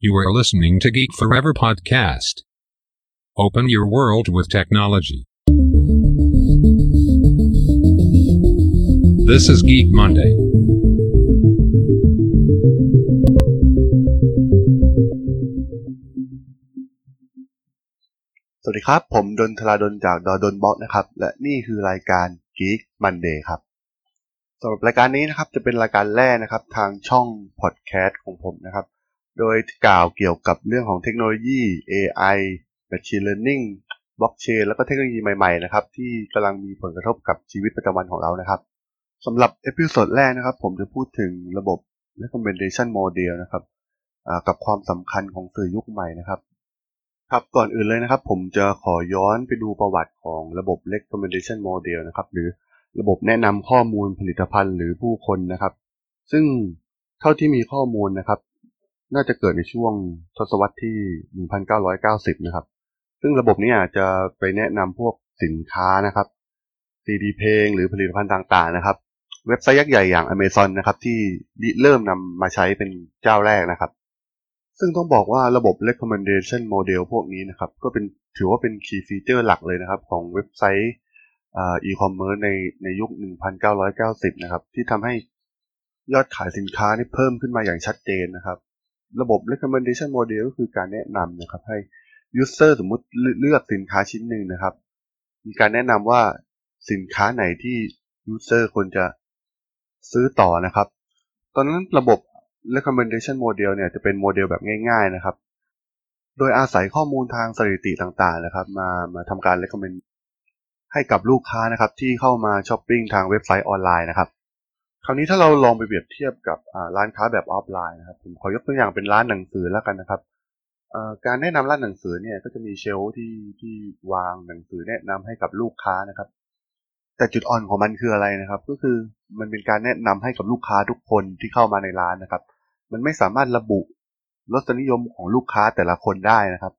You are listening to Geek Forever podcast. Open your world with technology. This is Geek Monday. สวัสดีครับ ผมดนทราดนจากดอดนบล็อกนะครับ และนี่คือรายการ Geek Monday ครับสำหรับรายการนี้นะครับจะเป็นรายการแรกนะครับ ทางช่องพอดแคสต์ของผมนะครับ โดยกล่าวเกี่ยวกับเรื่องของเทคโนโลยี AI Machine Learning Blockchain แล้วก็เทคโนโลยีใหม่ๆนะครับที่กำลังมีผลกระทบกับชีวิตประจำวันของเรานะครับสำหรับ episode แรกนะครับ ผมจะพูดถึงระบบ recommendation model นะครับกับความสำคัญของสื่อยุคใหม่นะครับครับก่อนอื่นเลยนะครับ ผมจะขอย้อนไปดูประวัติของระบบ recommendation model นะครับ หรือระบบแนะนำข้อมูลผลิตภัณฑ์หรือผู้คนนะครับ ซึ่งเท่าที่มีข้อมูลนะครับ น่าจะเกิดในช่วงทศวรรษที่ 1990 นะครับ ซึ่งระบบนี้อาจจะไปแนะนำพวกสินค้านะครับ CD เพลงหรือผลิตภัณฑ์ต่างๆนะครับ เว็บไซต์ยักษ์ใหญ่อย่าง Amazon นะครับ ที่เริ่มนำมาใช้เป็นเจ้าแรกนะครับ ซึ่งต้องบอกว่าระบบ recommendation model พวกนี้นะครับ ก็เป็นถือว่าเป็น key feature หลักเลยนะครับ ของเว็บไซต์อ่า e-commerce ในในยุค 1990 นะครับ ที่ทำให้ยอดขายสินค้านี่เพิ่มขึ้นมาอย่างชัดเจนนะครับ ระบบ recommendation model ก็คือการแนะนำนะครับ ให้ user สมมุติเลือกสินค้าชิ้นหนึ่งนะครับ มีการแนะนำว่าสินค้าไหนที่ user ควรจะซื้อต่อนะครับ ตอนนั้นระบบ recommendation model เนี่ยจะเป็นโมเดลแบบง่าย ๆนะครับ โดยอาศัยข้อมูลทางสถิติต่างๆนะครับ มามาทำการ recommend ให้กับลูกค้านะครับที่เข้ามาช้อปปิ้งทางเว็บไซต์ออนไลน์นะครับ คราวนี้ถ้าเราลองไปเปรียบเทียบกับร้านค้าแบบออฟไลน์นะครับผมขอยกตัวอย่างเป็นร้านหนังสือแล้วกันนะครับการแนะนำร้านหนังสือเนี่ยก็จะมี shelf ที่ที่วางหนังสือแนะนำให้กับลูกค้านะครับ แต่จุดอ่อนของมันคืออะไรนะครับ ก็คือมันเป็นการแนะนำให้กับลูกค้าทุกคนที่เข้ามาในร้านนะครับ มันไม่สามารถระบุรสนิยมของลูกค้าแต่ละคนได้นะครับ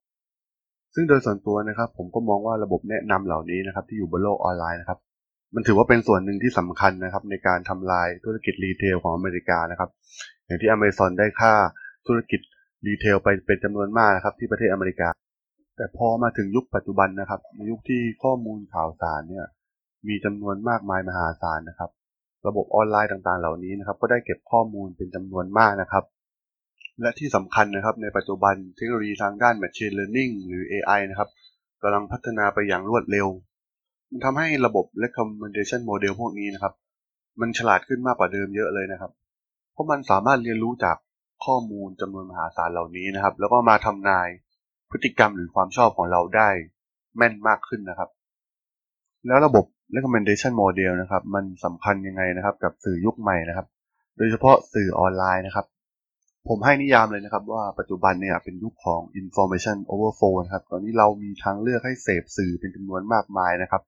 ซึ่งโดยส่วนตัวนะครับ ผมก็มองว่าระบบแนะนำเหล่านี้นะครับ ที่อยู่บนโลกออนไลน์นะครับ มันถือว่าเป็นส่วนหนึ่งที่สำคัญนะครับ ในการทำลายธุรกิจ retail ของอเมริกานะครับ อย่างที่ Amazon ได้ฆ่าธุรกิจ retail ไปเป็นจำนวนมากนะครับ ที่ประเทศอเมริกา แต่พอมาถึงยุคปัจจุบันนะครับในยุคที่ข้อมูลข่าวสารเนี่ยมีจำนวนมากมายมหาศาลนะครับ ระบบออนไลน์ต่างๆ เหล่านี้นะครับ ก็ได้เก็บข้อมูลเป็นจำนวนมากนะครับ และที่สำคัญนะครับ ในปัจจุบันเทคโนโลยีทางด้าน Machine Learning หรือ AI นะครับกำลังพัฒนาไปอย่างรวดเร็ว มันทำให้ระบบ recommendation model พวกนี้นะครับ มันฉลาดขึ้นมากกว่าเดิมเยอะเลยนะครับ เพราะมันสามารถเรียนรู้จากข้อมูลจำนวนมหาศาลเหล่านี้นะครับ แล้วก็มาทำนายพฤติกรรมหรือความชอบของเราได้แม่นมากขึ้นนะครับ แล้วระบบ recommendation model นะครับ มันสำคัญยังไงนะครับ กับสื่อยุคใหม่นะครับ โดยเฉพาะสื่อออนไลน์นะครับ ผมให้นิยามเลยนะครับ ว่าปัจจุบันเนี่ยเป็นยุคของ information overflow นะครับ ตอนนี้เรามีทางเลือกให้เสพสื่อเป็นจำนวนมากมายนะครับ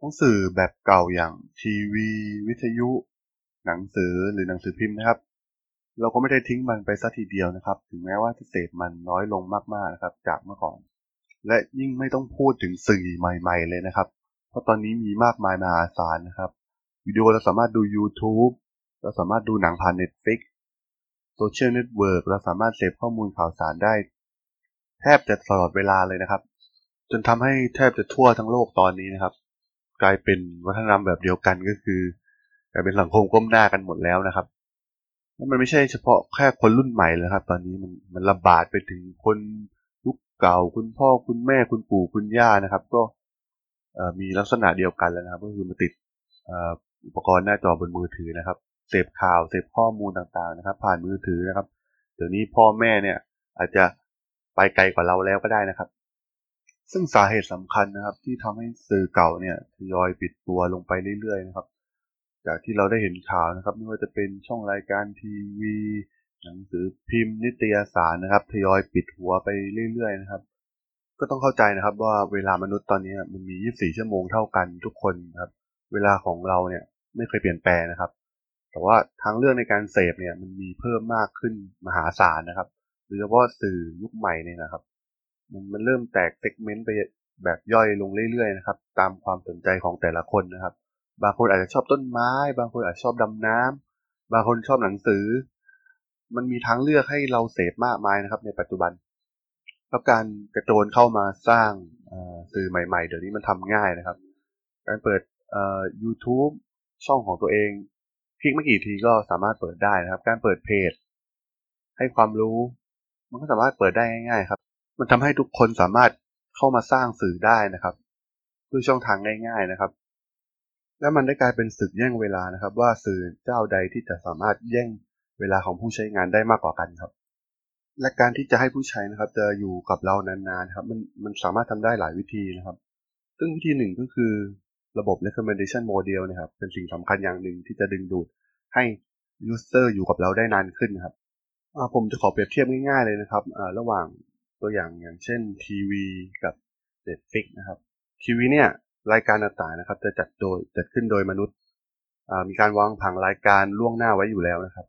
ทั้งสื่อแบบเก่าอย่างทีวี วิทยุ หนังสือหรือหนังสือพิมพ์นะครับ เราก็ไม่ได้ทิ้งมันไปสัทีเดียวนะครับ ถึงแม้ว่าจะเสพมันน้อยลงมากๆนะครับ จากเมื่อก่อน และยิ่งไม่ต้องพูดถึงสื่อใหม่ ๆ เลยนะครับ เพราะตอนนี้มีมากมายมหาศาลนะครับ วิดีโอเราสามารถดู YouTube เราสามารถดูหนังผ่าน Netflix โซเชียลเน็ตเวิร์กเราสามารถเสพข้อมูลข่าวสารได้ แทบจะตลอดเวลาเลยนะครับ จนทำให้แทบจะทั่วทั้งโลกตอนนี้นะครับ กลายเป็นวัฒนธรรมแบบเดียวกันก็คือกลายเป็นสังคมก้มหน้ากันหมดแล้วนะครับมันไม่ใช่เฉพาะแค่คนรุ่นใหม่เลยครับ ตอนนี้มันมันระบาดไปถึงคนยุคเก่า คุณพ่อคุณแม่คุณปู่คุณย่านะครับ ก็มีลักษณะเดียวกันแล้วนะครับ ก็คือมาติดอุปกรณ์หน้าจอบนมือถือนะครับเสพข่าวเสพข้อมูลต่างๆนะครับ ผ่านมือถือนะครับ เดี๋ยวนี้พ่อแม่เนี่ย อาจจะไปไกลกว่าเราแล้วก็ได้นะครับ ซึ่งสาเหตุสำคัญนะครับ ที่ทำให้สื่อเก่าเนี่ยทยอยปิดตัวลงไปเรื่อยๆนะครับ จากที่เราได้เห็นข่าวนะครับ ไม่ว่าจะเป็นช่องรายการทีวี หนังสือพิมพ์ นิตยสารนะครับ ทยอยปิดหัวไปเรื่อยๆนะครับ ก็ต้องเข้าใจนะครับว่าเวลามนุษย์ตอนนี้มันมี 24 ชั่วโมงเท่ากันทุกคนครับ เวลาของเราเนี่ยไม่เคยเปลี่ยนแปลงนะครับ แต่ว่าทางเลือกในการเสพเนี่ยมันมีเพิ่มมากขึ้นมหาศาลนะครับโดยเฉพาะสื่อยุคใหม่เนี่ยนะครับ มันมันเริ่มแตกเซกเมนต์ไปแบบย่อยลงเรื่อยๆนะครับ ตามความสนใจของแต่ละคนนะครับ บางคนอาจจะชอบต้นไม้ บางคนอาจจะชอบดำน้ำบางคนชอบหนังสือ มันมีทางเลือกให้เราเสพมากมายนะครับ ในปัจจุบันแล้วการกระโจนเข้ามาสร้างสื่อใหม่ๆ เดี๋ยวนี้มันทำง่ายนะครับ การเปิด YouTube ช่องของตัวเองคลิกไม่กี่ทีก็สามารถเปิดได้นะครับ การเปิดเพจ ให้ความรู้ มันก็สามารถเปิดได้ง่ายๆครับ มันทำให้ทุกคนสามารถเข้ามาสร้างสื่อได้นะครับด้วยช่องทางง่าย ๆนะครับ และมันได้กลายเป็นศึกแย่งเวลานะครับ ว่าสื่อเจ้าใดที่จะสามารถแย่งเวลาของผู้ใช้งานได้มากกว่ากันครับ และการที่จะให้ผู้ใช้นะครับ จะอยู่กับเรานานๆครับ มันมันสามารถทำได้หลายวิธีนะครับ ซึ่งวิธีหนึ่งก็คือระบบ recommendation model นะครับ เป็นสิ่งสำคัญอย่างหนึ่งที่จะดึงดูดให้ user อยู่กับเราได้นานขึ้นนะครับผมจะขอเปรียบเทียบง่ายๆเลยนะครับระหว่าง ตัวอย่างอย่างเช่นทีวีกับ Netflix นะครับทีวีเนี่ยรายการต่างๆนะครับจะจัดโดยจัดขึ้นโดยมนุษย์มีการวางผังรายการล่วงหน้าไว้อยู่แล้วนะครับ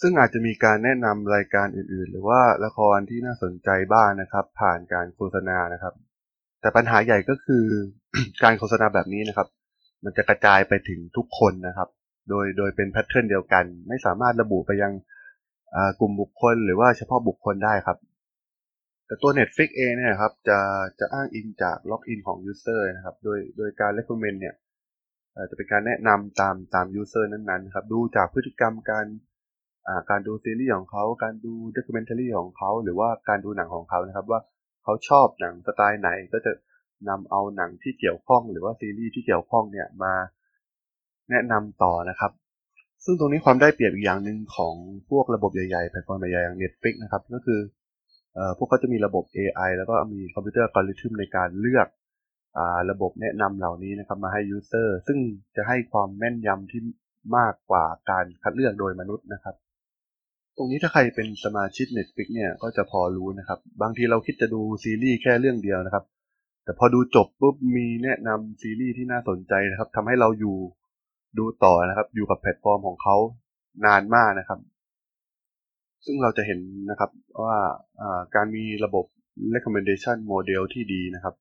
ซึ่งอาจจะมีการแนะนำรายการอื่นๆ หรือว่าละครที่น่าสนใจบ้างนะครับ ผ่านการโฆษณานะครับ แต่ปัญหาใหญ่ก็คือการโฆษณาแบบนี้นะครับ มันจะกระจายไปถึงทุกคนนะครับ โดยโดยเป็นแพทเทิร์นเดียวกัน ไม่สามารถระบุไปยังกลุ่มบุคคล หรือว่าเฉพาะบุคคลได้ครับ แต่ตัว Netflix เองเนี่ยครับจะจะอ้างอิงจากล็อกอินของ User นะครับโดยโดยการ recommend เนี่ยจะเป็นการแนะนำตามตาม User นั้นๆครับดูจากพฤติกรรมการการดูซีรีส์ของเขาการดูด็อกิเมนทารีของเขาหรือว่าการดูหนังของเขานะครับว่าเขาชอบหนังสไตล์ไหนก็จะนำเอาหนังที่เกี่ยวข้อง หรือว่าซีรีส์ที่เกี่ยวข้องเนี่ยมาแนะนำต่อนะครับ ซึ่งตรงนี้ความได้เปรียบอีกอย่างหนึ่งของพวกระบบใหญ่ๆแพลตฟอร์มใหญ่ๆอย่าง Netflix นะครับก็คือ พวกเขาจะมีระบบ AI แล้วก็มีคอมพิวเตอร์อัลกอริทึมในการเลือกระบบแนะนำเหล่านี้นะครับมาให้ User ซึ่งจะให้ความแม่นยำที่มากกว่าการคัดเลือกโดยมนุษย์นะครับ ตรงนี้ถ้าใครเป็นสมาชิก Netflix เนี่ยก็จะพอรู้นะครับ บางทีเราคิดจะดูซีรีส์แค่เรื่องเดียวนะครับ แต่พอดูจบปุ๊บมีแนะนำซีรีส์ที่น่าสนใจนะครับทำให้เราอยู่ดูต่อนะครับ อยู่กับแพลตฟอร์มของเขานานมากนะครับ ซึ่งเราจะเห็นนะครับว่าการมีระบบ recommendation model ที่ดีนะครับ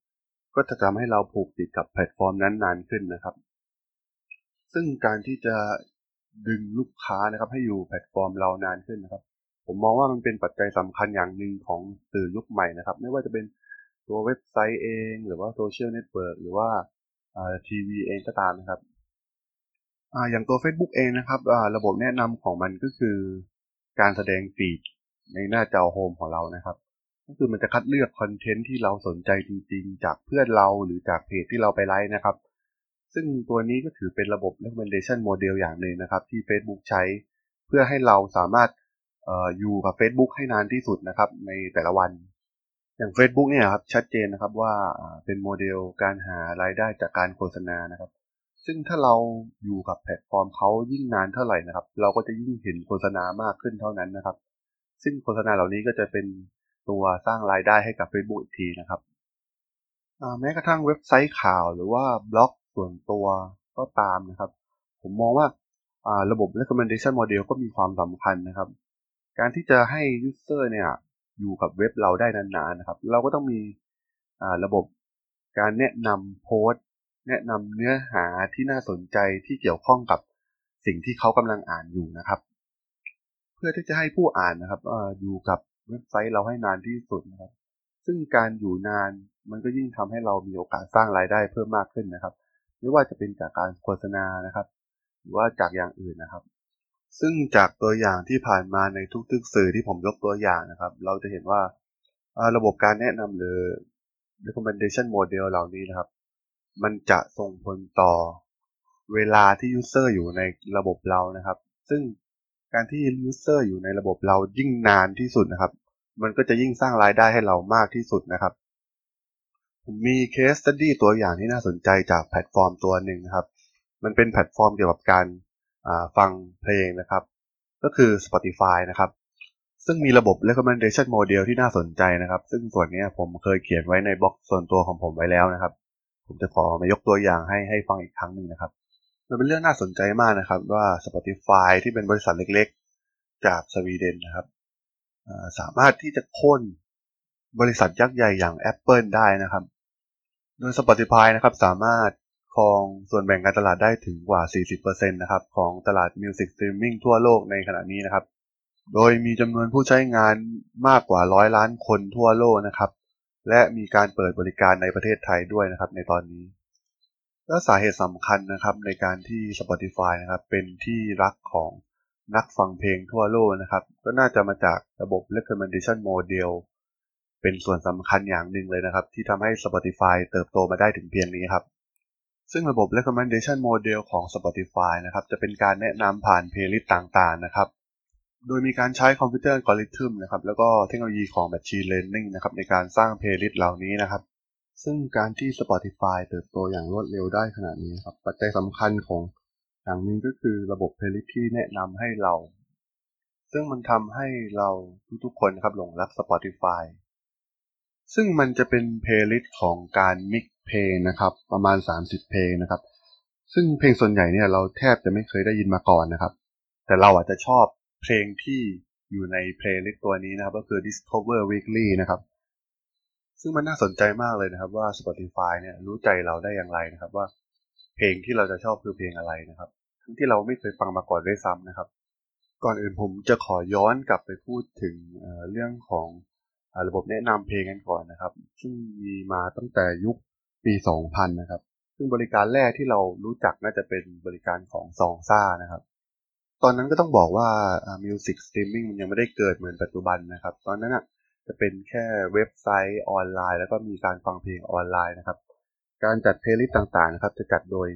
ก็จะทำให้เราผูกติดกับแพลตฟอร์มนั้นนานขึ้นนะครับ ซึ่งการที่จะดึงลูกค้านะครับ ให้อยู่แพลตฟอร์มเรานานขึ้นนะครับ ผมมองว่ามันเป็นปัจจัยสำคัญอย่างหนึ่งของสื่อยุคใหม่นะครับ ไม่ว่าจะเป็นตัวเว็บไซต์เอง หรือว่าโซเชียลเน็ตเวิร์กหรือว่าทีวีเองก็ตามนะครับออย่างตัว Facebook เองนะครับระบบแนะนำของมันก็คือ การแสดง feed ในหน้าจอ home ของเรานะครับ ก็คือมันจะคัดเลือกคอนเทนต์ที่เราสนใจจริง ๆ จากเพื่อนเราหรือจากเพจที่เราไปไลค์นะครับ ซึ่งตัวนี้ก็ถือเป็นระบบ recommendation model อย่างหนึ่งนะครับ ที่ Facebook ใช้เพื่อให้เราสามารถออยู่กับ Facebook ให้นานที่สุดนะครับ ในแต่ละวัน อย่าง Facebook เนี่ยครับชัดเจนนะครับว่าเป็นโมเดลการหารายได้จากการโฆษณานะครับ ซึ่งถ้าเราอยู่กับแพลตฟอร์มเขายิ่งนานเท่าไหร่นะครับ เราก็จะยิ่งเห็นโฆษณามากขึ้นเท่านั้นนะครับ ซึ่งโฆษณาเหล่านี้ก็จะเป็นตัวสร้างรายได้ให้กับ Facebook อีกทีนะครับแม้กระทั่งเว็บไซต์ข่าวหรือว่าบล็อกส่วนตัวก็ตามนะครับ ผมมองว่าระบบ recommendation model ก็มีความสำคัญนะครับ การที่จะให้ user เนี่ยอยู่กับเว็บเราได้นานๆนะครับ เราก็ต้องมีระบบการแนะนำโพสต์ แนะนำเนื้อหาที่น่าสนใจที่เกี่ยวข้องกับสิ่งที่เขากำลังอ่านอยู่นะครับ เพื่อที่จะให้ผู้อ่านนะครับอยู่กับเว็บไซต์เราให้นานที่สุดนะครับ ซึ่งการอยู่นานมันก็ยิ่งทำให้เรามีโอกาสสร้างรายได้เพิ่มมากขึ้นนะครับ ไม่ว่าจะเป็นจากการโฆษณานะครับ หรือว่าจากอย่างอื่นนะครับ ซึ่งจากตัวอย่างที่ผ่านมาในทุกๆสื่อที่ผมยกตัวอย่างนะครับ เราจะเห็นว่าระบบการแนะนำหรือ recommendation model เหล่านี้นะครับ มันจะส่งผลต่อเวลาที่ user อร์อยู่ในระบบเรานะครับ ซึ่งการที่ user อร์อยู่ในระบบเรายิ่งนานที่สุดนะครับ มันก็จะยิ่งสร้างรายได้ให้เรามากที่สุดนะครับผมมี case study ตัวอย่างที่น่าสนใจจากแพลตฟอร์มตัวหนึ่งครับ มันเป็นแพลตฟอร์มเกี่ยวกับการฟังเพลงนะครับ ก็คือ Spotify นะครับ ซึ่งมีระบบ recommendation model ที่น่าสนใจนะครับ ซึ่งส่วนนี้ผมเคยเขียนไว้ในบล็อกส่วนตัวของผมไว้แล้วนะครับ ผมจะขอมายกตัวอย่างให้ให้ฟังอีกครั้งหนึ่งนะครับ มันเป็นเรื่องน่าสนใจมากนะครับ ว่า Spotify ที่เป็นบริษัทเล็กๆ จากสวีเดนนะครับสามารถที่จะโค่นบริษัทยักษ์ใหญ่อย่าง Apple ได้นะครับ โดย Spotify นะครับสามารถครองส่วนแบ่งการตลาดได้ถึงกว่า 40%นะครับของตลาด Music Streaming ทั่วโลกในขณะนี้นะครับ โดยมีจำนวนผู้ใช้งานมากกว่าร้อยล้านคนทั่วโลกนะครับ และมีการเปิดบริการในประเทศไทยด้วยนะครับในตอนนี้ และสาเหตุสำคัญนะครับในการที่ Spotify นะครับเป็นที่รักของนักฟังเพลงทั่วโลกนะครับ ก็น่าจะมาจากระบบ recommendation model เป็นส่วนสำคัญอย่างหนึ่งเลยนะครับ ที่ทำให้ Spotify เติบโตมาได้ถึงเพียงนี้ครับ ซึ่งระบบ recommendation model ของ Spotify นะครับ จะเป็นการแนะนำผ่านเพลย์ลิสต์ต่างๆนะครับ โดยมีการใช้คอมพิวเตอร์อัลกอริทึมนะครับแล้วก็เทคโนโลยีของ Machine Learning นะครับในการสร้างเพลย์ลิสต์เหล่านี้นะครับ ซึ่งการที่ Spotify เติบโตอย่างรวดเร็วได้ขนาดนี้ครับปัจจัยสำคัญของอย่างนึงก็คือระบบเพลย์ลิสต์ที่แนะนำให้เรา ซึ่งมันทำให้เราทุกๆคนครับหลงรัก Spotify ซึ่งมันจะเป็นเพลย์ลิสต์ของการ mix เพลงนะครับประมาณ 30 เพลงนะครับ ซึ่งเพลงส่วนใหญ่เนี่ยเราแทบจะไม่เคยได้ยินมาก่อนนะครับ แต่เราอาจจะชอบ เพลงที่อยู่ในเพลย์ลิสต์ตัวนี้นะครับ ก็คือ Discover Weekly นะครับ ซึ่งมันน่าสนใจมากเลยนะครับ ว่า Spotify เนี่ยรู้ใจเราได้อย่างไรนะครับ ว่าเพลงที่เราจะชอบคือเพลงอะไรนะครับ ทั้งที่เราไม่เคยฟังมาก่อนด้วยซ้ำนะครับ ก่อนอื่นผมจะขอย้อนกลับไปพูดถึงเเรื่องของระบบแนะนำเพลงกันก่อนนะครับ ซึ่งมีมาตั้งแต่ยุคปี 2000 นะครับ ซึ่งบริการแรกที่เรารู้จักน่าจะเป็นบริการของซองซ่านะครับ ตอนนั้นก็ต้องบอกว่า Music Streaming มันยังไม่ได้เกิดเหมือนปัจจุบันนะครับ ตอนนั้นอะจะเป็นแค่เว็บไซต์ออนไลน์ แล้วก็มีการฟังเพลงออนไลน์นะครับ การจัดเพลย์ลิสต์ต่างๆนะครับ จะจัดโดย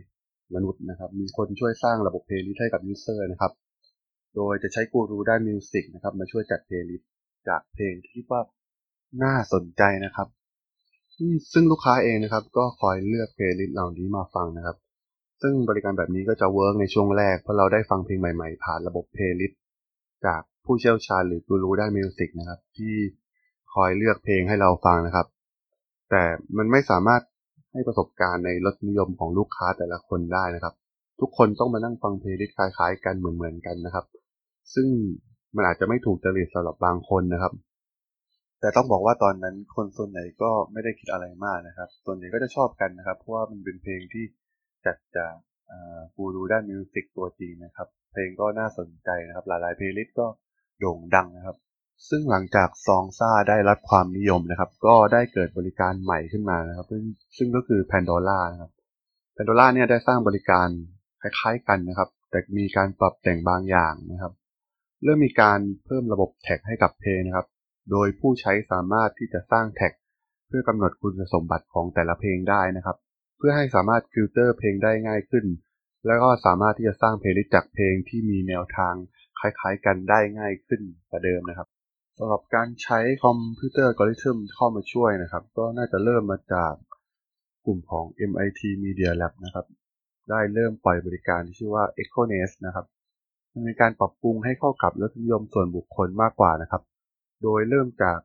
มนุษย์นะครับ มีคนช่วยสร้างระบบเพลย์ลิสต์ให้กับ user นะครับ โดยจะใช้กูรูด้าน music นะครับมาช่วยจัดเพลย์ลิสต์จากเพลงที่ว่าน่าสนใจนะครับซึ่งลูกค้าเองนะครับ ก็คอยเลือกเพลย์ลิสต์เหล่านี้มาฟังนะครับ ซึ่งบริการแบบนี้ก็จะ work ในช่วงแรก เพราะเราได้ฟังเพลงใหม่ๆ ผ่านระบบเพลย์ลิสต์จากผู้เชี่ยวชาญหรือกูรูด้าน music นะครับ ที่คอยเลือกเพลงให้เราฟังนะครับ แต่มันไม่สามารถให้ประสบการณ์ในรสนิยมของลูกค้าแต่ละคนได้นะครับ ทุกคนต้องมานั่งฟังเพลย์ลิสต์คล้ายๆ กันเหมือนๆกันนะครับ ซึ่งมันอาจจะไม่ถูกจริตสำหรับบางคนนะครับ แต่ต้องบอกว่าตอนนั้นคนส่วนใหญ่ก็ไม่ได้คิดอะไรมากนะครับ ส่วนใหญ่ก็จะชอบกันนะครับ เพราะว่ามันเป็นเพลงที่ จัดจากกูรูด้าน music ตัวจริงนะครับ เพลงก็น่าสนใจนะครับ หลายๆเพลย์ลิสต์ก็โด่งดังนะครับ ซึ่งหลังจาก Songza ได้รับความนิยมนะครับ ก็ได้เกิดบริการใหม่ขึ้นมานะครับซึ่งซึ่งก็คือ Pandora นะครับ Pandora เนี่ยได้สร้างบริการคล้ายๆกันนะครับ แต่มีการปรับแต่งบางอย่างนะครับ เริ่มมีการเพิ่มระบบแท็กให้กับเพลงนะครับ โดยผู้ใช้สามารถที่จะสร้างแท็กเพื่อกำหนดคุณสมบัติของแต่ละเพลงได้นะครับ เพื่อให้สามารถฟิลเตอร์เพลงได้ง่ายขึ้น แล้วก็สามารถที่จะสร้างเพลย์ลิสต์จากเพลงที่มีแนวทางคล้ายๆ กันได้ง่ายขึ้นกว่าเดิมนะครับสำหรับการใช้คอมพิวเตอร์อัลกอริทึมเข้ามาช่วยนะครับ ก็น่าจะเริ่มมาจากกลุ่มของ MIT Media Lab นะครับ ได้เริ่มปล่อยบริการที่ชื่อว่า Echo Nest นะครับมันมีการปรับปรุงให้เข้ากับรสนิยมส่วนบุคคลมากกว่านะครับ โดยเริ่มจาก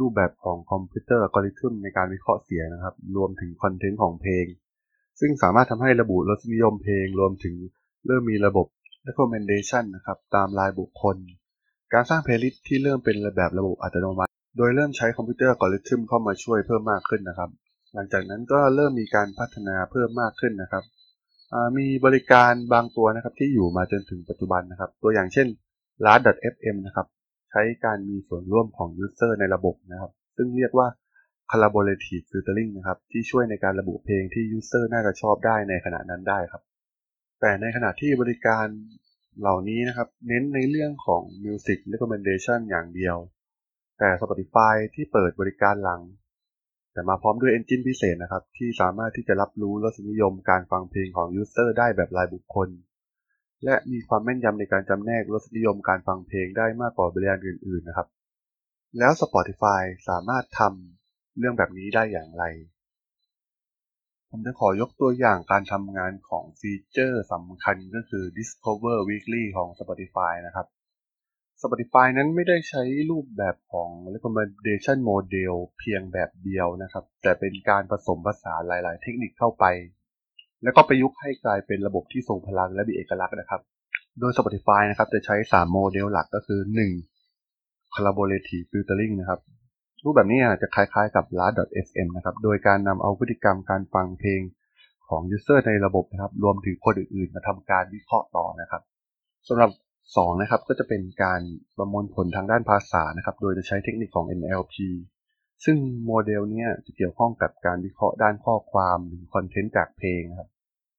รูปแบบของคอมพิวเตอร์อัลกอริทึมในการวิเคราะห์เสียงนะครับ รวมถึงคอนเทนต์ของเพลง ซึ่งสามารถทำให้ระบุรสนิยมเพลง รวมถึงเริ่มมีระบบ recommendation นะครับ ตามรายบุคคล การสร้างเพลย์ลิสต์ที่เริ่มเป็นแบบระบบอัตโนมัติ โดยเริ่มใช้คอมพิวเตอร์อัลกอริทึมเข้ามาช่วยเพิ่มมากขึ้นนะครับ หลังจากนั้นก็เริ่มมีการพัฒนาเพิ่มมากขึ้นนะครับมีบริการบางตัวนะครับที่อยู่มาจนถึงปัจจุบันนะครับ ตัวอย่างเช่น last.fm นะครับ ใช้การมีส่วนร่วมของ user ในระบบนะครับ ซึ่งเรียกว่า collaborative filtering นะครับ ที่ช่วยในการระบุเพลงที่ user น่าจะชอบได้ในขณะนั้นได้ครับ แต่ในขณะที่บริการเหล่านี้นะครับ เน้นในเรื่องของ music recommendation อย่างเดียว แต่ Spotify ที่เปิดบริการหลัง แต่มาพร้อมด้วย engine พิเศษนะครับ ที่สามารถที่จะรับรู้รสนิยมการฟังเพลงของ user ได้แบบรายบุคคล และมีความแม่นยำในการจำแนกรสนิยมการฟังเพลงได้มากกว่าบริการอื่นๆนะครับ แล้ว Spotify สามารถทำเรื่องแบบนี้ได้อย่างไร ผมจะขอยกตัวอย่างการทำงานของฟีเจอร์สำคัญก็คือ Discover Weekly ของ Spotify นะครับ Spotify นั้นไม่ได้ใช้รูปแบบของ recommendation model เพียงแบบเดียวนะครับ แต่เป็นการผสมผสานหลาย ๆ เทคนิคเข้าไป แล้วก็ประยุกต์ให้กลายเป็นระบบที่ทรงพลังและมีเอกลักษณ์นะครับ โดย Spotify นะครับจะใช้ 3 โมเดลหลักก็คือ 1. collaborative filtering นะครับ รูปแบบนี้จะคล้ายๆกับ last.fm นะครับ โดยการนำเอาพฤติกรรมการฟังเพลงของ user ในระบบนะครับ รวมถึงคนอื่นๆ มาทำการวิเคราะห์ต่อนะครับสำหรับ 2 นะครับก็จะเป็นการประมวลผลทางด้านภาษานะครับ โดยจะใช้เทคนิคของ NLP ซึ่งโมเดลเนี้ยจะเกี่ยวข้องกับการวิเคราะห์ด้านข้อความหรือคอนเทนต์จากเพลงครับ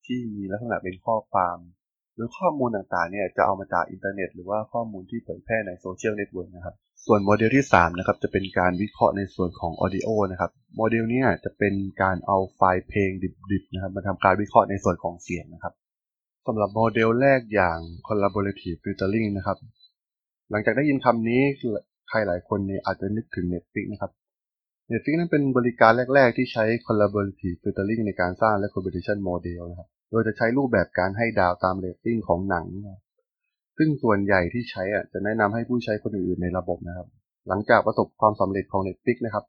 ที่มีลักษณะเป็นข้อความ หรือข้อมูลต่างๆเนี่ยจะเอามาจากอินเทอร์เน็ต หรือว่าข้อมูลที่เผยแพร่ในโซเชียลเน็ตเวิร์กนะครับ ส่วนโมเดลที่3นะครับจะเป็นการวิเคราะห์ในส่วนของ audio นะครับ โมเดลเนี้ยจะเป็นการเอาไฟล์เพลงดิบๆนะครับมาทำการวิเคราะห์ในส่วนของเสียงนะครับสำหรับโมเดลแรกอย่าง collaborative filtering นะครับ หลังจากได้ยินคำนี้ใครหลายคนเนี่ยอาจจะนึกถึง Netflix นะครับ Netflix นั้นเป็นบริการแรก ๆ ที่ใช้ collaborative filtering ในการสร้าง recommendation model นะครับ โดยจะใช้รูปแบบการให้ดาวตามเรตติ้งของหนัง ซึ่งส่วนใหญ่ที่ใช้อะจะแนะนำให้ผู้ใช้คนอื่นๆในระบบนะครับ หลังจากประสบความสำเร็จของ Netflix นะครับ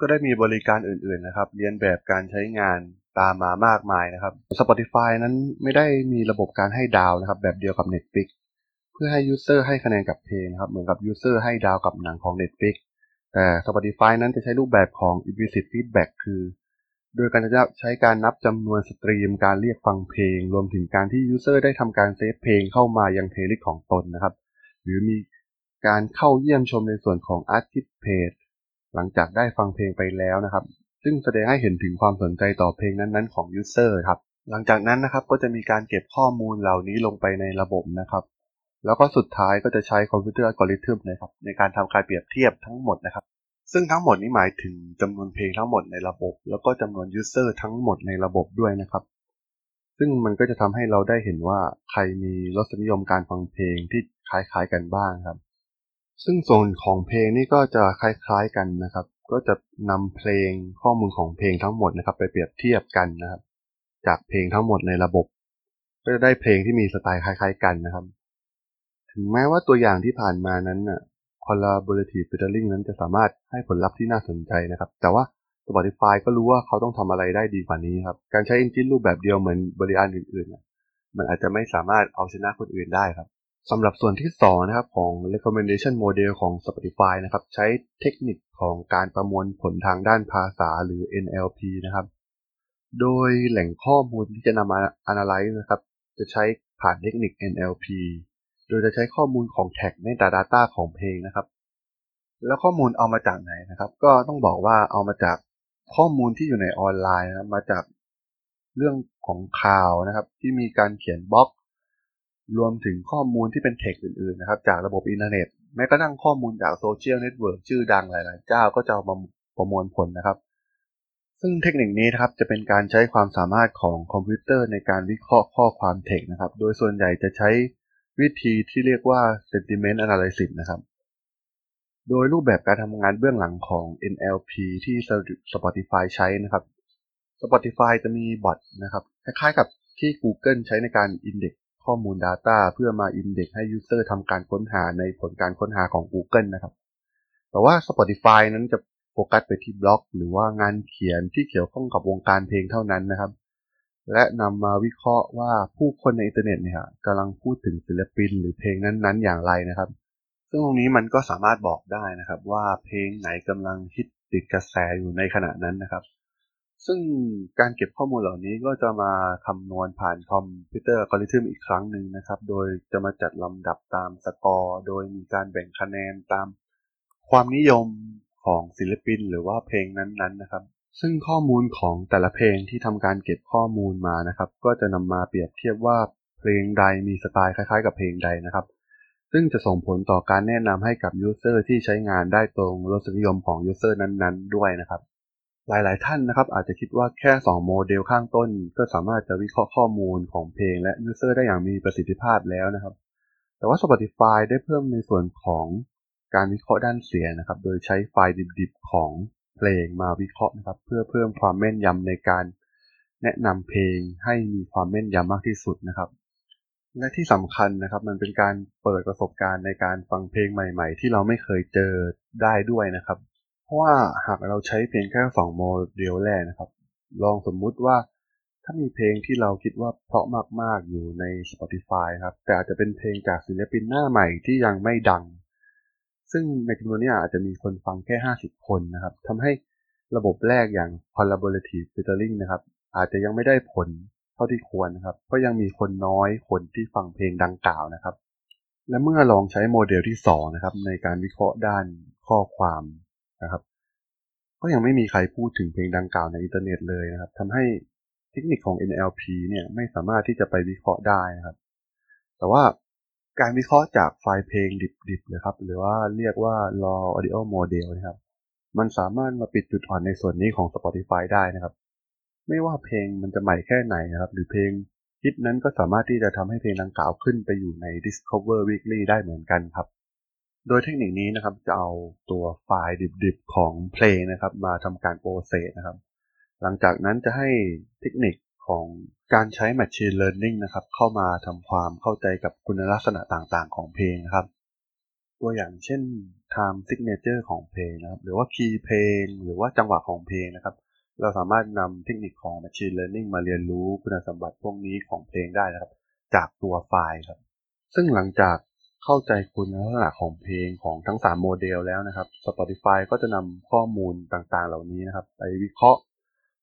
ก็ได้มีบริการอื่นๆนะครับ เรียนแบบการใช้งานตามมามากมายนะครับ Spotify นั้นไม่ได้มีระบบการให้ดาวนะครับ แบบเดียวกับ Netflix เพื่อให้ User ให้คะแนนกับเพลงนะครับ เหมือนกับ User ให้ดาวกับหนังของ Netflix แต่ Spotify นั้นจะใช้รูปแบบของ implicit feedback คือ โดยการจะใช้การนับจำนวนสตรีม การเรียกฟังเพลง รวมถึงการที่ User ได้ทำการเซฟเพลงเข้ามายังเพลย์ลิสต์ของตนนะครับ หรือมีการเข้าเยี่ยมชมในส่วนของ Artist Page หลังจากได้ฟังเพลงไปแล้วนะครับ ซึ่งแสดงให้เห็นถึงความสนใจต่อเพลงนั้นๆของ User ครับ หลังจากนั้นนะครับก็จะมีการเก็บข้อมูลเหล่านี้ลงไปในระบบนะครับ แล้วก็สุดท้ายก็จะใช้คอมพิวเตอร์อัลกอริทึมนะครับในการทำการเปรียบเทียบทั้งหมดนะครับ ซึ่งทั้งหมดนี้หมายถึงจำนวนเพลงทั้งหมดในระบบ แล้วก็จำนวน User ทั้งหมดในระบบด้วยนะครับ ซึ่งมันก็จะทำให้เราได้เห็นว่าใครมีรสนิยมการฟังเพลงที่คล้ายๆกันบ้างครับ ซึ่งส่วนของเพลงนี่ก็จะคล้ายๆกันนะครับ ก็จะนำเพลงข้อมูลของเพลงทั้งหมดนะครับ ไปเปรียบเทียบกันนะครับ จากเพลงทั้งหมดในระบบ ก็จะได้เพลงที่มีสไตล์คล้าย ๆ กันนะครับ ถึงแม้ว่าตัวอย่างที่ผ่านมานั้นน่ะ collaborative filtering นั้นจะสามารถให้ผลลัพธ์ที่น่าสนใจนะครับ แต่ว่า Spotify ก็รู้ว่าเขาต้องทำอะไรได้ดีกว่านี้ครับ การใช้ engine รูปแบบเดียวเหมือนบริการอื่นๆ มันอาจจะไม่สามารถเอาชนะคนอื่นได้ครับสำหรับส่วนที่ 2 นะครับของ recommendation model ของ Spotify นะครับ ใช้เทคนิคของการประมวลผลทางด้านภาษาหรือ NLP นะครับ โดยแหล่งข้อมูลที่จะนำมา analyze นะครับ จะใช้ผ่านเทคนิค NLP ดยจะใช้ข้อมูลของแท็กใน Data ของเพลงนะครับ แล้วข้อมูลเอามาจากไหนนะครับ ก็ต้องบอกว่าเอามาจากข้อมูลที่อยู่ในออนไลน์นะมาจากเรื่องของข่าวนะครับ ที่มีการเขียนบล็อก รวมถึงข้อมูลที่เป็นเทคอื่นๆนะครับ จากระบบอินเทอร์เน็ตแม้กระทั่งข้อมูลจากโซเชียลเน็ตเวิร์กชื่อดังหลายๆ เจ้าก็จะเอามาประมวลผลนะครับ ซึ่งเทคนิคนี้นะครับจะเป็นการใช้ความสามารถของคอมพิวเตอร์ในการวิเคราะห์ข้อความเทคนะครับ โดยส่วนใหญ่จะใช้ วิธีที่เรียกว่า sentiment analysis นะครับ โดยรูปแบบการทำงานเบื้องหลังของ NLP ที่ Spotify ใช้นะครับ Spotify จะมีบอทนะครับ คล้ายๆกับที่ Google ใช้ในการ index ข้อมูล Data เพื่อมา index ให้ User ทำการค้นหาในผลการค้นหาของ Google นะครับ แต่ว่า Spotify นั้นจะโฟกัสไปที่บล็อก หรือว่างานเขียนที่เกี่ยวข้องกับวงการเพลงเท่านั้นนะครับ และนำมาวิเคราะห์ว่าผู้คนในอินเทอร์เน็ตเนี่ยกำลังพูดถึงศิลปินหรือเพลงนั้นๆ อย่างไรนะครับ ซึ่งตรงนี้มันก็สามารถบอกได้นะครับ ว่าเพลงไหนกำลังฮิตติดกระแสอยู่ในขณะนั้นนะครับ ซึ่งการเก็บข้อมูลเหล่านี้ก็จะมาคำนวณผ่านคอมพิวเตอร์อัลกอริทึมอีกครั้งหนึ่งนะครับ โดยจะมาจัดลำดับตามสกอร์ โดยมีการแบ่งคะแนนตามความนิยมของศิลปินหรือว่าเพลงนั้นๆนะครับ ซึ่งข้อมูลของแต่ละเพลงที่ทำการเก็บข้อมูลมานะครับ ก็จะนำมาเปรียบเทียบว่าเพลงใดมีสไตล์คล้าย ๆ กับเพลงใดนะครับ ซึ่งจะส่งผลต่อการแนะนำให้กับ user ที่ใช้งานได้ตรงรสนิยมของ user นั้นๆ ด้วยนะครับ หลายๆท่านนะครับ อาจจะคิดว่าแค่ 2 โมเดลข้างต้น ก็สามารถจะวิเคราะห์ข้อมูลของเพลงและ user ได้อย่างมีประสิทธิภาพแล้วนะครับ แต่ว่า Spotify ได้เพิ่มในส่วนของการวิเคราะห์ด้านเสียงนะครับ โดยใช้ไฟล์ดิบๆของ เพลงมาวิเคราะห์นะครับ เพื่อเพิ่มความแม่นยำในการแนะนำเพลงให้มีความแม่นยำมากที่สุดนะครับ และที่สำคัญนะครับมันเป็นการเปิดประสบการณ์ในการฟังเพลงใหม่ ๆ ที่เราไม่เคยเจอได้ด้วยนะครับ เพราะว่าหากเราใช้เพียงแค่สองโมเดลแรกนะครับ ลองสมมุติว่าถ้ามีเพลงที่เราคิดว่าเพราะมากๆอยู่ใน Spotify ครับ แต่อาจจะเป็นเพลงจากศิลปินหน้าใหม่ที่ยังไม่ดัง ซึ่งในจำนวนนี้อาจจะมีคนฟังแค่ 50 คนนะครับทำให้ระบบแรกอย่าง collaborative filtering นะครับ อาจจะยังไม่ได้ผลเท่าที่ควรนะครับเพราะยังมีคนน้อยคนที่ฟังเพลงดังกล่าวนะครับ และเมื่อลองใช้โมเดลที่2นะครับ ในการวิเคราะห์ด้านข้อความนะครับ ก็ยังไม่มีใครพูดถึงเพลงดังกล่าวในอินเทอร์เน็ตเลยนะครับทำให้เทคนิคของ NLP เนี่ยไม่สามารถที่จะไปวิเคราะห์ได้นะครับ แต่ว่า การวิเคราะห์จากไฟล์เพลงดิบๆนะครับ หรือว่าเรียกว่า raw audio model นะครับ มันสามารถมาปิดจุดอ่อนในส่วนนี้ของ Spotify ได้นะครับ ไม่ว่าเพลงมันจะใหม่แค่ไหนนะครับ หรือเพลงฮิตนั้นก็สามารถที่จะทำให้เพลงดังกล่าวขึ้นไปอยู่ใน Discover Weekly ได้เหมือนกันครับ โดยเทคนิคนี้นะครับจะเอาตัวไฟล์ดิบๆของเพลงนะครับ มาทำการโปรเซสนะครับ หลังจากนั้นจะให้เทคนิค ของการใช้ Machine Learning นะครับ เข้ามาทำความเข้าใจกับคุณลักษณะต่างๆ ของเพลงนะครับ ตัวอย่างเช่น Time Signature ของเพลงนะครับ หรือว่าคีย์เพลง หรือว่าจังหวะของเพลงนะครับ เราสามารถนำเทคนิคของ Machine Learning มาเรียนรู้คุณสมบัติพวกนี้ของเพลงได้นะครับ จากตัวไฟล์ครับ ซึ่งหลังจากเข้าใจคุณลักษณะของเพลงของทั้ง 3 โมเดลแล้วนะครับ Spotify ก็จะนำข้อมูลต่างๆ เหล่านี้นะครับ ไปวิเคราะห์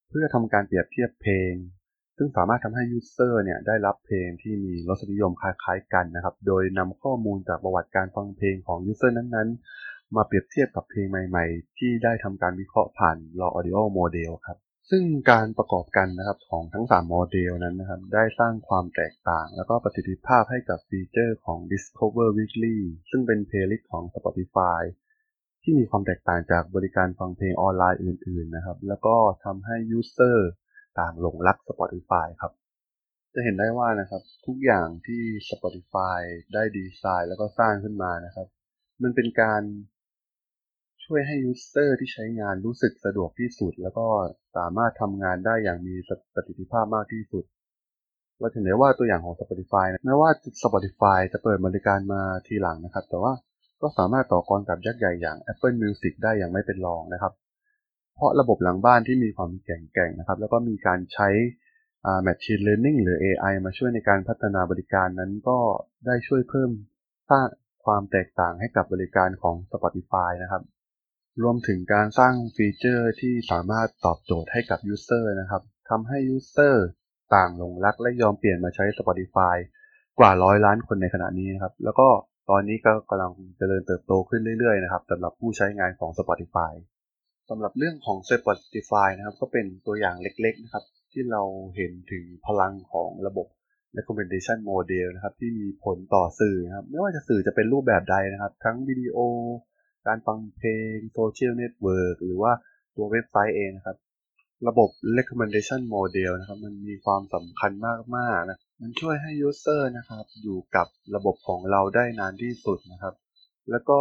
เพื่อทำการเปรียบเทียบเพลง ซึ่งสามารถทำให้ User เนี่ยได้รับเพลงที่มีรสนิยมคล้ายๆกันนะครับ โดยนำข้อมูลจากประวัติการฟังเพลงของ User นั้นๆ มาเปรียบเทียบกับเพลงใหม่ ๆ ที่ได้ทำการวิเคราะห์ผ่าน Raw Audio Model ครับ ซึ่งการประกอบกันนะครับของทั้ง 3 โมเดลนั้นนะครับได้สร้างความแตกต่าง แล้วก็ประสิทธิภาพให้กับฟีเจอร์ของ Discover Weekly ซึ่งเป็นเพลย์ลิสต์ของ Spotify ที่มีความแตกต่างจากบริการฟังเพลงออนไลน์อื่น ๆ นะครับ แล้วก็ทำให้ User ต่างหลงรัก Spotify ครับ จะเห็นได้ว่านะครับ ทุกอย่างที่ Spotify ได้ดีไซน์แล้วก็สร้างขึ้นมานะครับ มันเป็นการช่วยให้ User ที่ใช้งานรู้สึกสะดวกที่สุด แล้วก็สามารถทำงานได้อย่างมีประสิทธิภาพมากที่สุดเราเห็นได้ว่าตัวอย่างของ Spotify นะแม้ว่า Spotify จะเปิดบริการมาทีหลังนะครับ แต่ว่าก็สามารถต่อกรกับยักษ์ใหญ่อย่าง Apple Music ได้อย่างไม่เป็นรองนะครับ เพราะระบบหลังบ้านที่มีความแข็งแกร่งนะครับ แล้วก็มีการใช้ Machine Learning หรือ AI มาช่วยในการพัฒนาบริการนั้นก็ได้ช่วยเพิ่มสร้างความแตกต่างให้กับบริการของ Spotify นะครับ รวมถึงการสร้างฟีเจอร์ที่สามารถตอบโจทย์ให้กับ User นะครับทำให้ User ต่างหลงรักและยอมเปลี่ยนมาใช้ Spotify กว่าร้อยล้านคนในขณะนี้นะครับ แล้วก็ตอนนี้ก็กำลังเจริญเติบโตขึ้นเรื่อยๆนะครับสำหรับผู้ใช้งานของ Spotify สำหรับเรื่องของ Spotify นะครับ ก็เป็นตัวอย่างเล็กๆนะครับ ที่เราเห็นถึงพลังของระบบ recommendation model นะครับ ที่มีผลต่อสื่อนะครับ ไม่ว่าจะสื่อจะเป็นรูปแบบใดนะครับ ทั้งวิดีโอ การฟังเพลงโซเชียลเน็ตเวิร์กหรือว่าตัวเว็บไซต์เองนะครับ ระบบ recommendation model นะครับ มันมีความสำคัญมากๆนะมันช่วยให้ user นะครับ อยู่กับระบบของเราได้นานที่สุดนะครับ แล้วก็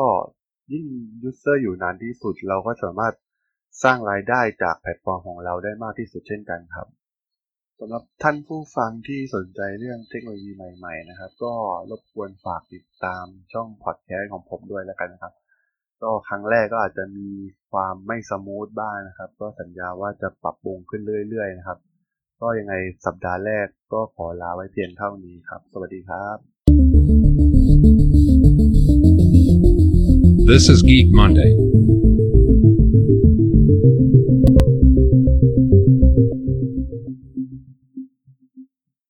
ยิ่ง user อยู่นานที่สุด เราก็สามารถ สร้างรายได้จากแพลตฟอร์มของเราได้มากที่สุดเช่นกันครับสำหรับท่านผู้ฟังที่สนใจเรื่องเทคโนโลยีใหม่ ๆ นะครับ ก็รบกวนฝากติดตามช่องพอดแคสต์ของผมด้วยแล้วกันนะครับ ก็ครั้งแรกก็อาจจะมีความไม่ smooth บ้างนะครับ ก็สัญญาว่าจะปรับปรุงขึ้นเรื่อย ๆ นะครับ ก็ยังไงสัปดาห์แรกก็ขอลาไว้เพียงเท่านี้ครับ สวัสดีครับ This is Geek Monday.